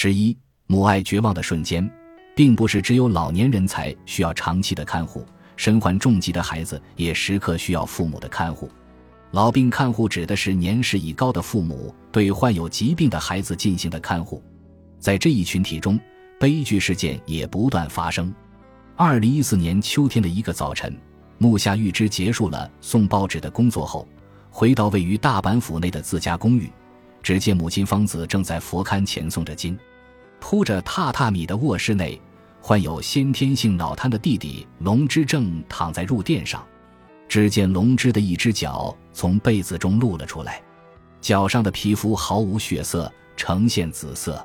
十一，母爱绝望的瞬间，并不是只有老年人才需要长期的看护，身患重疾的孩子也时刻需要父母的看护。老病看护指的是年事已高的父母对患有疾病的孩子进行的看护。在这一群体中，悲剧事件也不断发生。二零一四年秋天的一个早晨，木下玉枝结束了送报纸的工作后，回到位于大阪府内的自家公寓，只见母亲芳子正在佛龛前诵着经。铺着榻榻米的卧室内，患有先天性脑瘫的弟弟龙之正躺在褥垫上。只见龙之的一只脚从被子中露了出来，脚上的皮肤毫无血色，呈现紫色。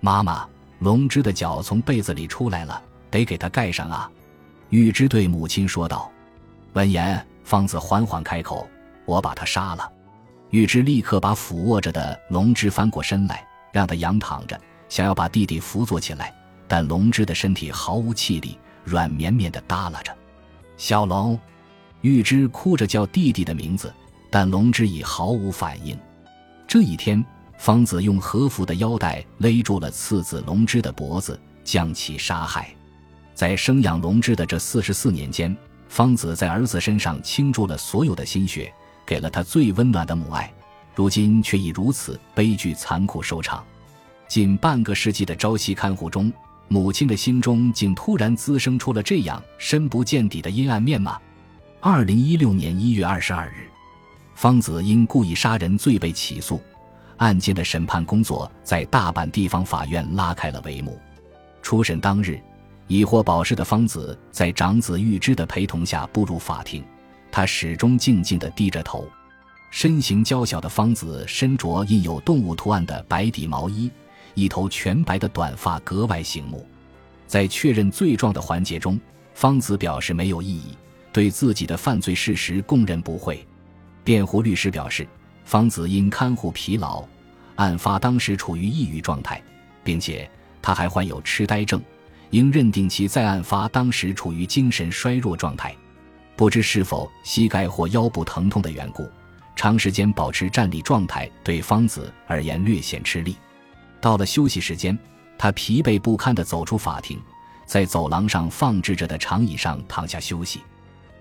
妈妈，龙之的脚从被子里出来了，得给他盖上啊！玉芝对母亲说道。闻言，方子缓缓开口：“我把他杀了。”玉芝立刻把俯卧着的龙之翻过身来，让他仰躺着，想要把弟弟扶坐起来，但龙之的身体毫无气力，软绵绵的耷拉着。小龙。玉芝哭着叫弟弟的名字，但龙之已毫无反应。这一天，方子用和服的腰带勒住了次子龙之的脖子，将其杀害。在生养龙之的这四十四年间，方子在儿子身上倾注了所有的心血，给了他最温暖的母爱。如今却以如此悲剧残酷收场。近半个世纪的朝夕看护中，母亲的心中竟突然滋生出了这样深不见底的阴暗面吗？二零一六年一月二十二日，方子因故意杀人罪被起诉，案件的审判工作在大阪地方法院拉开了帷幕。初审当日，已获保释的方子在长子玉之的陪同下步入法庭，他始终静静地低着头。身形娇小的方子身着印有动物图案的白底毛衣，一头全白的短发格外醒目。在确认罪状的环节中，方子表示没有异议。对自己的犯罪事实供认不讳，辩护律师表示，方子因看护疲劳，案发当时处于抑郁状态，并且他还患有痴呆症，应认定其在案发当时处于精神衰弱状态。不知是否膝盖或腰部疼痛的缘故，长时间保持站立状态对方子而言略显吃力。到了休息时间，他疲惫不堪地走出法庭，在走廊上放置着的长椅上躺下休息。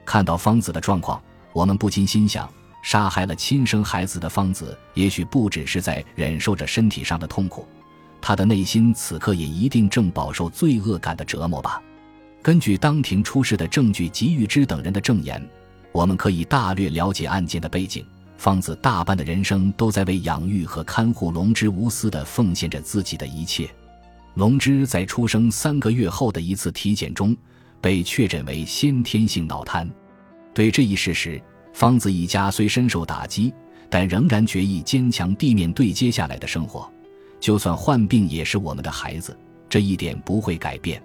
看到方子的状况，我们不禁心想：杀害了亲生孩子的方子，也许不只是在忍受着身体上的痛苦，他的内心此刻也一定正饱受罪恶感的折磨吧。根据当庭出示的证据及玉芝等人的证言，我们可以大略了解案件的背景。方子大半的人生都在为养育和看护龙之无私的奉献着自己的一切。龙之在出生三个月后的一次体检中。被确诊为先天性脑瘫，对这一事实，方子一家虽深受打击，但仍然决意坚强地面对接下来的生活。就算患病，也是我们的孩子，这一点不会改变。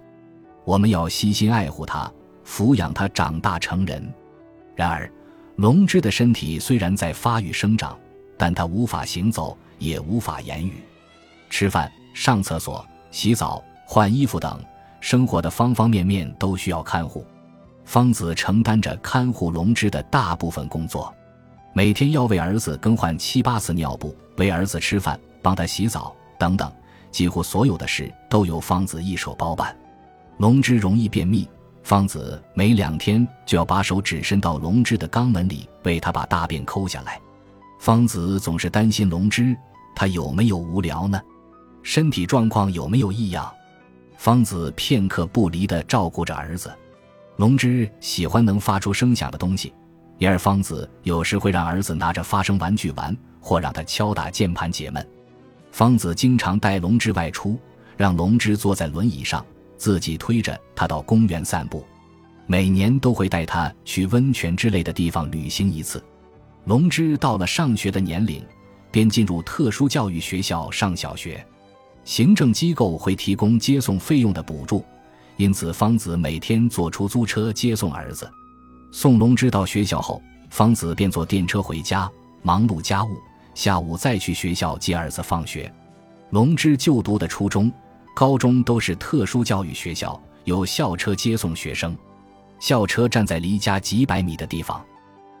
我们要悉心爱护他，抚养他长大成人。然而，龙之的身体虽然在发育生长，但他无法行走，也无法言语，吃饭、上厕所、洗澡、换衣服等。生活的方方面面都需要看护，方子承担着看护龙之的大部分工作，每天要为儿子更换七八次尿布，喂儿子吃饭，帮他洗澡等等，几乎所有的事都由方子一手包办。龙之容易便秘，方子每两天就要把手指伸到龙之的肛门里为他把大便抠下来。方子总是担心龙之他有没有无聊呢？身体状况有没有异样？方子片刻不离地照顾着儿子，龙之喜欢能发出声响的东西，因而方子有时会让儿子拿着发声玩具玩，或让他敲打键盘解闷。方子经常带龙之外出，让龙之坐在轮椅上，自己推着他到公园散步。每年都会带他去温泉之类的地方旅行一次。龙之到了上学的年龄，便进入特殊教育学校上小学。行政机构会提供接送费用的补助，因此方子每天坐出租车接送儿子。送龙之到学校后，方子便坐电车回家，忙碌家务。下午再去学校接儿子放学。龙之就读的初中、高中都是特殊教育学校，有校车接送学生。校车站在离家几百米的地方，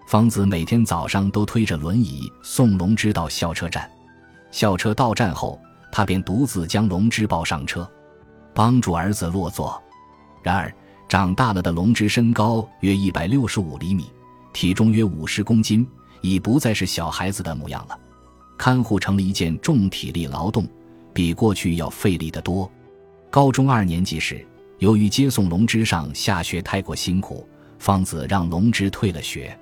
方子每天早上都推着轮椅送龙之到校车站。校车到站后。他便独自将龙之抱上车，帮助儿子落座。然而，长大了的龙之身高约一百六十五厘米，体重约五十公斤，已不再是小孩子的模样了。看护成了一件重体力劳动，比过去要费力得多。高中二年级时，由于接送龙之上下学太过辛苦，方子让龙之退了学。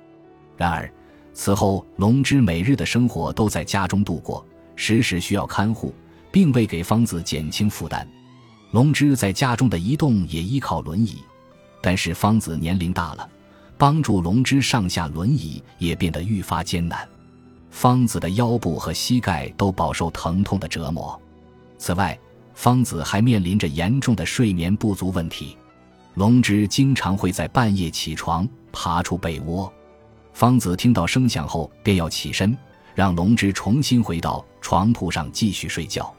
然而，此后龙之每日的生活都在家中度过，时时需要看护，并未给方子减轻负担。龙之在家中的移动也依靠轮椅，但是方子年龄大了，帮助龙之上下轮椅也变得愈发艰难。方子的腰部和膝盖都饱受疼痛的折磨。此外，方子还面临着严重的睡眠不足问题。龙之经常会在半夜起床，爬出被窝。方子听到声响后便要起身，让龙之重新回到床铺上继续睡觉，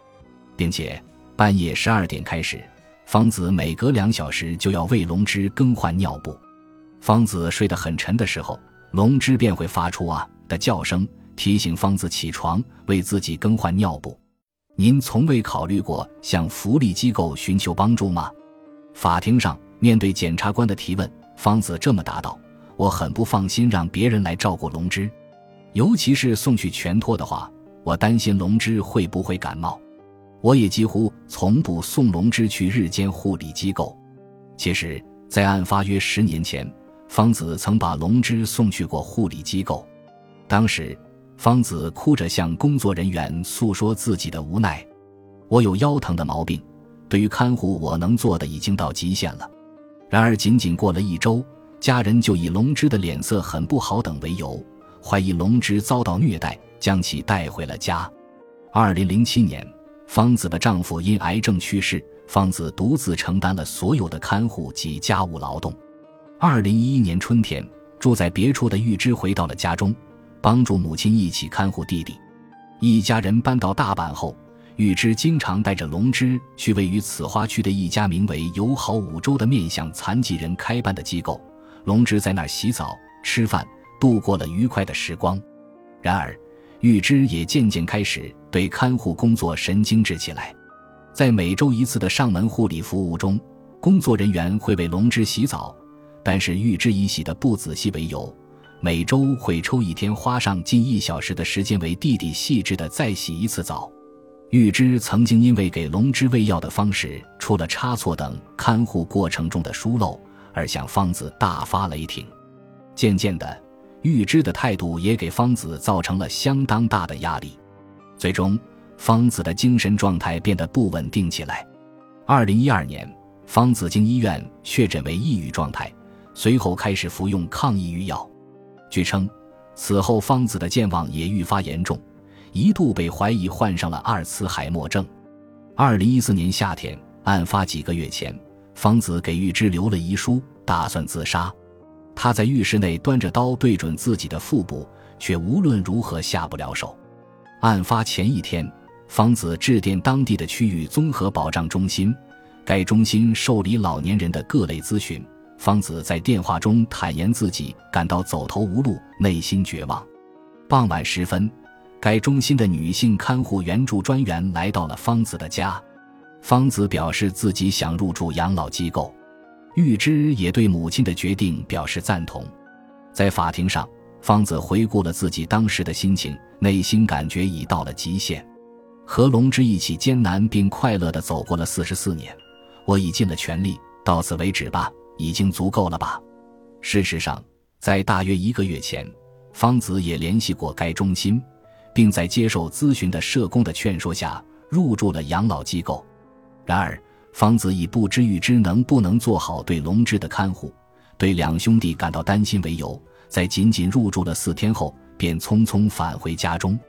并且半夜十二点开始，方子每隔两小时就要为龙之更换尿布。方子睡得很沉的时候，龙之便会发出啊的叫声。提醒方子起床，为自己更换尿布。您从未考虑过向福利机构寻求帮助吗？法庭上，面对检察官的提问，方子这么答道：“我很不放心让别人来照顾龙之，尤其是送去全托的话，我担心龙之会不会感冒。我也几乎从不送龙之去日间护理机构。其实，在案发约十年前，方子曾把龙之送去过护理机构，当时。”方子哭着向工作人员诉说自己的无奈：“我有腰疼的毛病，对于看护我能做的已经到极限了。”然而，仅仅过了一周，家人就以龙之的脸色很不好等为由，怀疑龙之遭到虐待，将其带回了家。二零零七年，方子的丈夫因癌症去世，方子独自承担了所有的看护及家务劳动。二零一一年春天，住在别处的玉芝回到了家中。帮助母亲一起看护弟弟，一家人搬到大阪后，玉芝经常带着龙之去位于此花区的一家名为“友好五洲”的面向残疾人开办的机构。龙之在那儿洗澡、吃饭，度过了愉快的时光。然而，玉芝也渐渐开始对看护工作神经质起来。在每周一次的上门护理服务中，工作人员会为龙之洗澡，但是玉芝以洗的不仔细为由。每周会抽一天，花上近一小时的时间为弟弟细致的再洗一次澡。玉芝曾经因为给龙之喂药的方式出了差错等看护过程中的疏漏，而向方子大发雷霆。渐渐的，玉芝的态度也给方子造成了相当大的压力。最终，方子的精神状态变得不稳定起来。二零一二年，方子经医院确诊为抑郁状态，随后开始服用抗抑郁药。据称，此后方子的健忘也愈发严重，一度被怀疑患上了阿尔茨海默症。二零一四年夏天，案发几个月前，方子给玉芝留了遗书，打算自杀。他在浴室内端着刀对准自己的腹部，却无论如何下不了手。案发前一天，方子致电当地的区域综合保障中心，该中心受理老年人的各类咨询。方子在电话中坦言自己感到走投无路，内心绝望。傍晚时分，该中心的女性看护援助专员来到了方子的家。方子表示自己想入住养老机构，玉芝也对母亲的决定表示赞同。在法庭上，方子回顾了自己当时的心情，内心感觉已到了极限。和龙之一起艰难并快乐地走过了四十四年，我已尽了全力，到此为止吧。已经足够了吧？事实上，在大约一个月前，方子也联系过该中心，并在接受咨询的社工的劝说下入住了养老机构。然而，方子以不知预知能不能做好对龙之的看护，对两兄弟感到担心为由，在仅仅入住了四天后，便匆匆返回家中。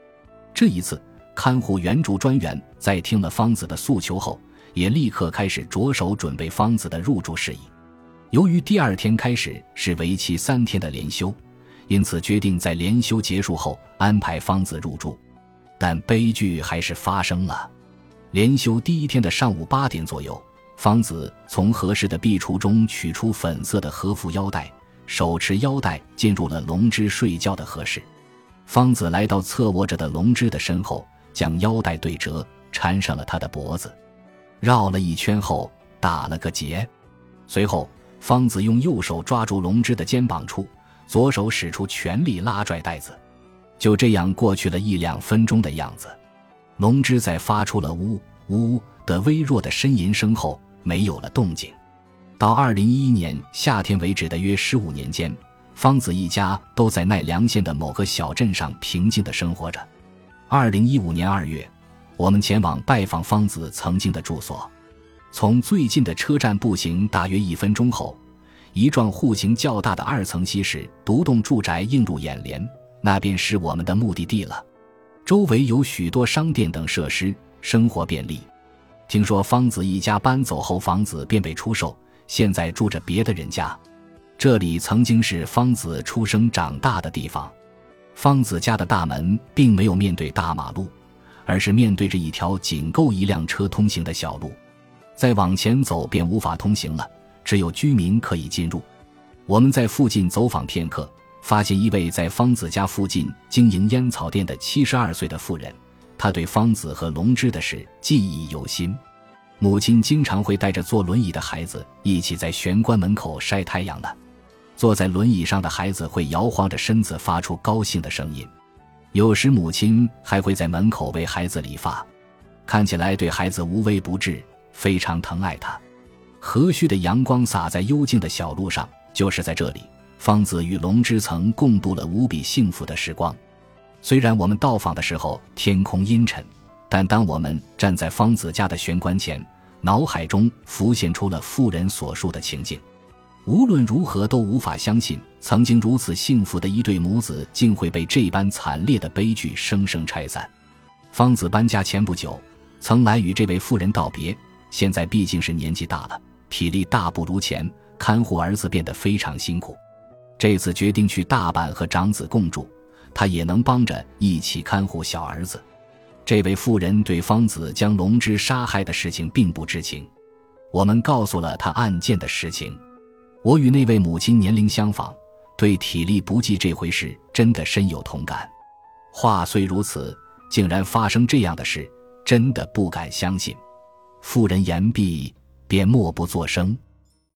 这一次，看护援助专员在听了方子的诉求后，也立刻开始着手准备方子的入住事宜。由于第二天开始是为期三天的连休，因此决定在连休结束后安排方子入住。但悲剧还是发生了。连休第一天的上午八点左右，方子从合适的壁橱中取出粉色的和服腰带，手持腰带进入了龙之睡觉的合室。方子来到侧卧着的龙之的身后，将腰带对折，缠上了他的脖子，绕了一圈后打了个结。随后，方子用右手抓住龙之的肩膀处，左手使出全力拉拽带子。就这样过去了一两分钟的样子，龙之在发出了呜呜的微弱的呻吟声后，没有了动静。到二零一一年夏天为止的约十五年间，方子一家都在奈良县的某个小镇上平静地生活着。二零一五年二月，我们前往拜访方子曾经的住所，从最近的车站步行大约一分钟后，一幢户型较大的二层西式独栋住宅映入眼帘。那便是我们的目的地了，周围有许多商店等设施，生活便利。听说方子一家搬走后，房子便被出售，现在住着别的人家。这里曾经是方子出生长大的地方。方子家的大门并没有面对大马路，而是面对着一条仅够一辆车通行的小路，再往前走便无法通行了，只有居民可以进入。我们在附近走访片刻。发现一位在方子家附近经营烟草店的七十二岁的妇人，她对方子和龙之的事记忆犹新。母亲经常会带着坐轮椅的孩子一起在玄关门口晒太阳呢。坐在轮椅上的孩子会摇晃着身子，发出高兴的声音。有时母亲还会在门口为孩子理发，看起来对孩子无微不至，非常疼爱他。和煦的阳光洒在幽静的小路上，就是在这里。方子与龙之曾共度了无比幸福的时光。虽然我们到访的时候天空阴沉，但当我们站在方子家的玄关前，脑海中浮现出了妇人所述的情景。无论如何都无法相信，曾经如此幸福的一对母子，竟会被这般惨烈的悲剧生生拆散。方子搬家前不久，曾来与这位妇人道别。现在毕竟是年纪大了，体力大不如前，看护儿子变得非常辛苦。这次决定去大阪和长子共住，他也能帮着一起看护小儿子。这位妇人对方子将龙之杀害的事情并不知情，我们告诉了他案件的实情。我与那位母亲年龄相仿，对体力不济这回事真的深有同感。话虽如此，竟然发生这样的事，真的不敢相信。妇人言毕，便默不作声。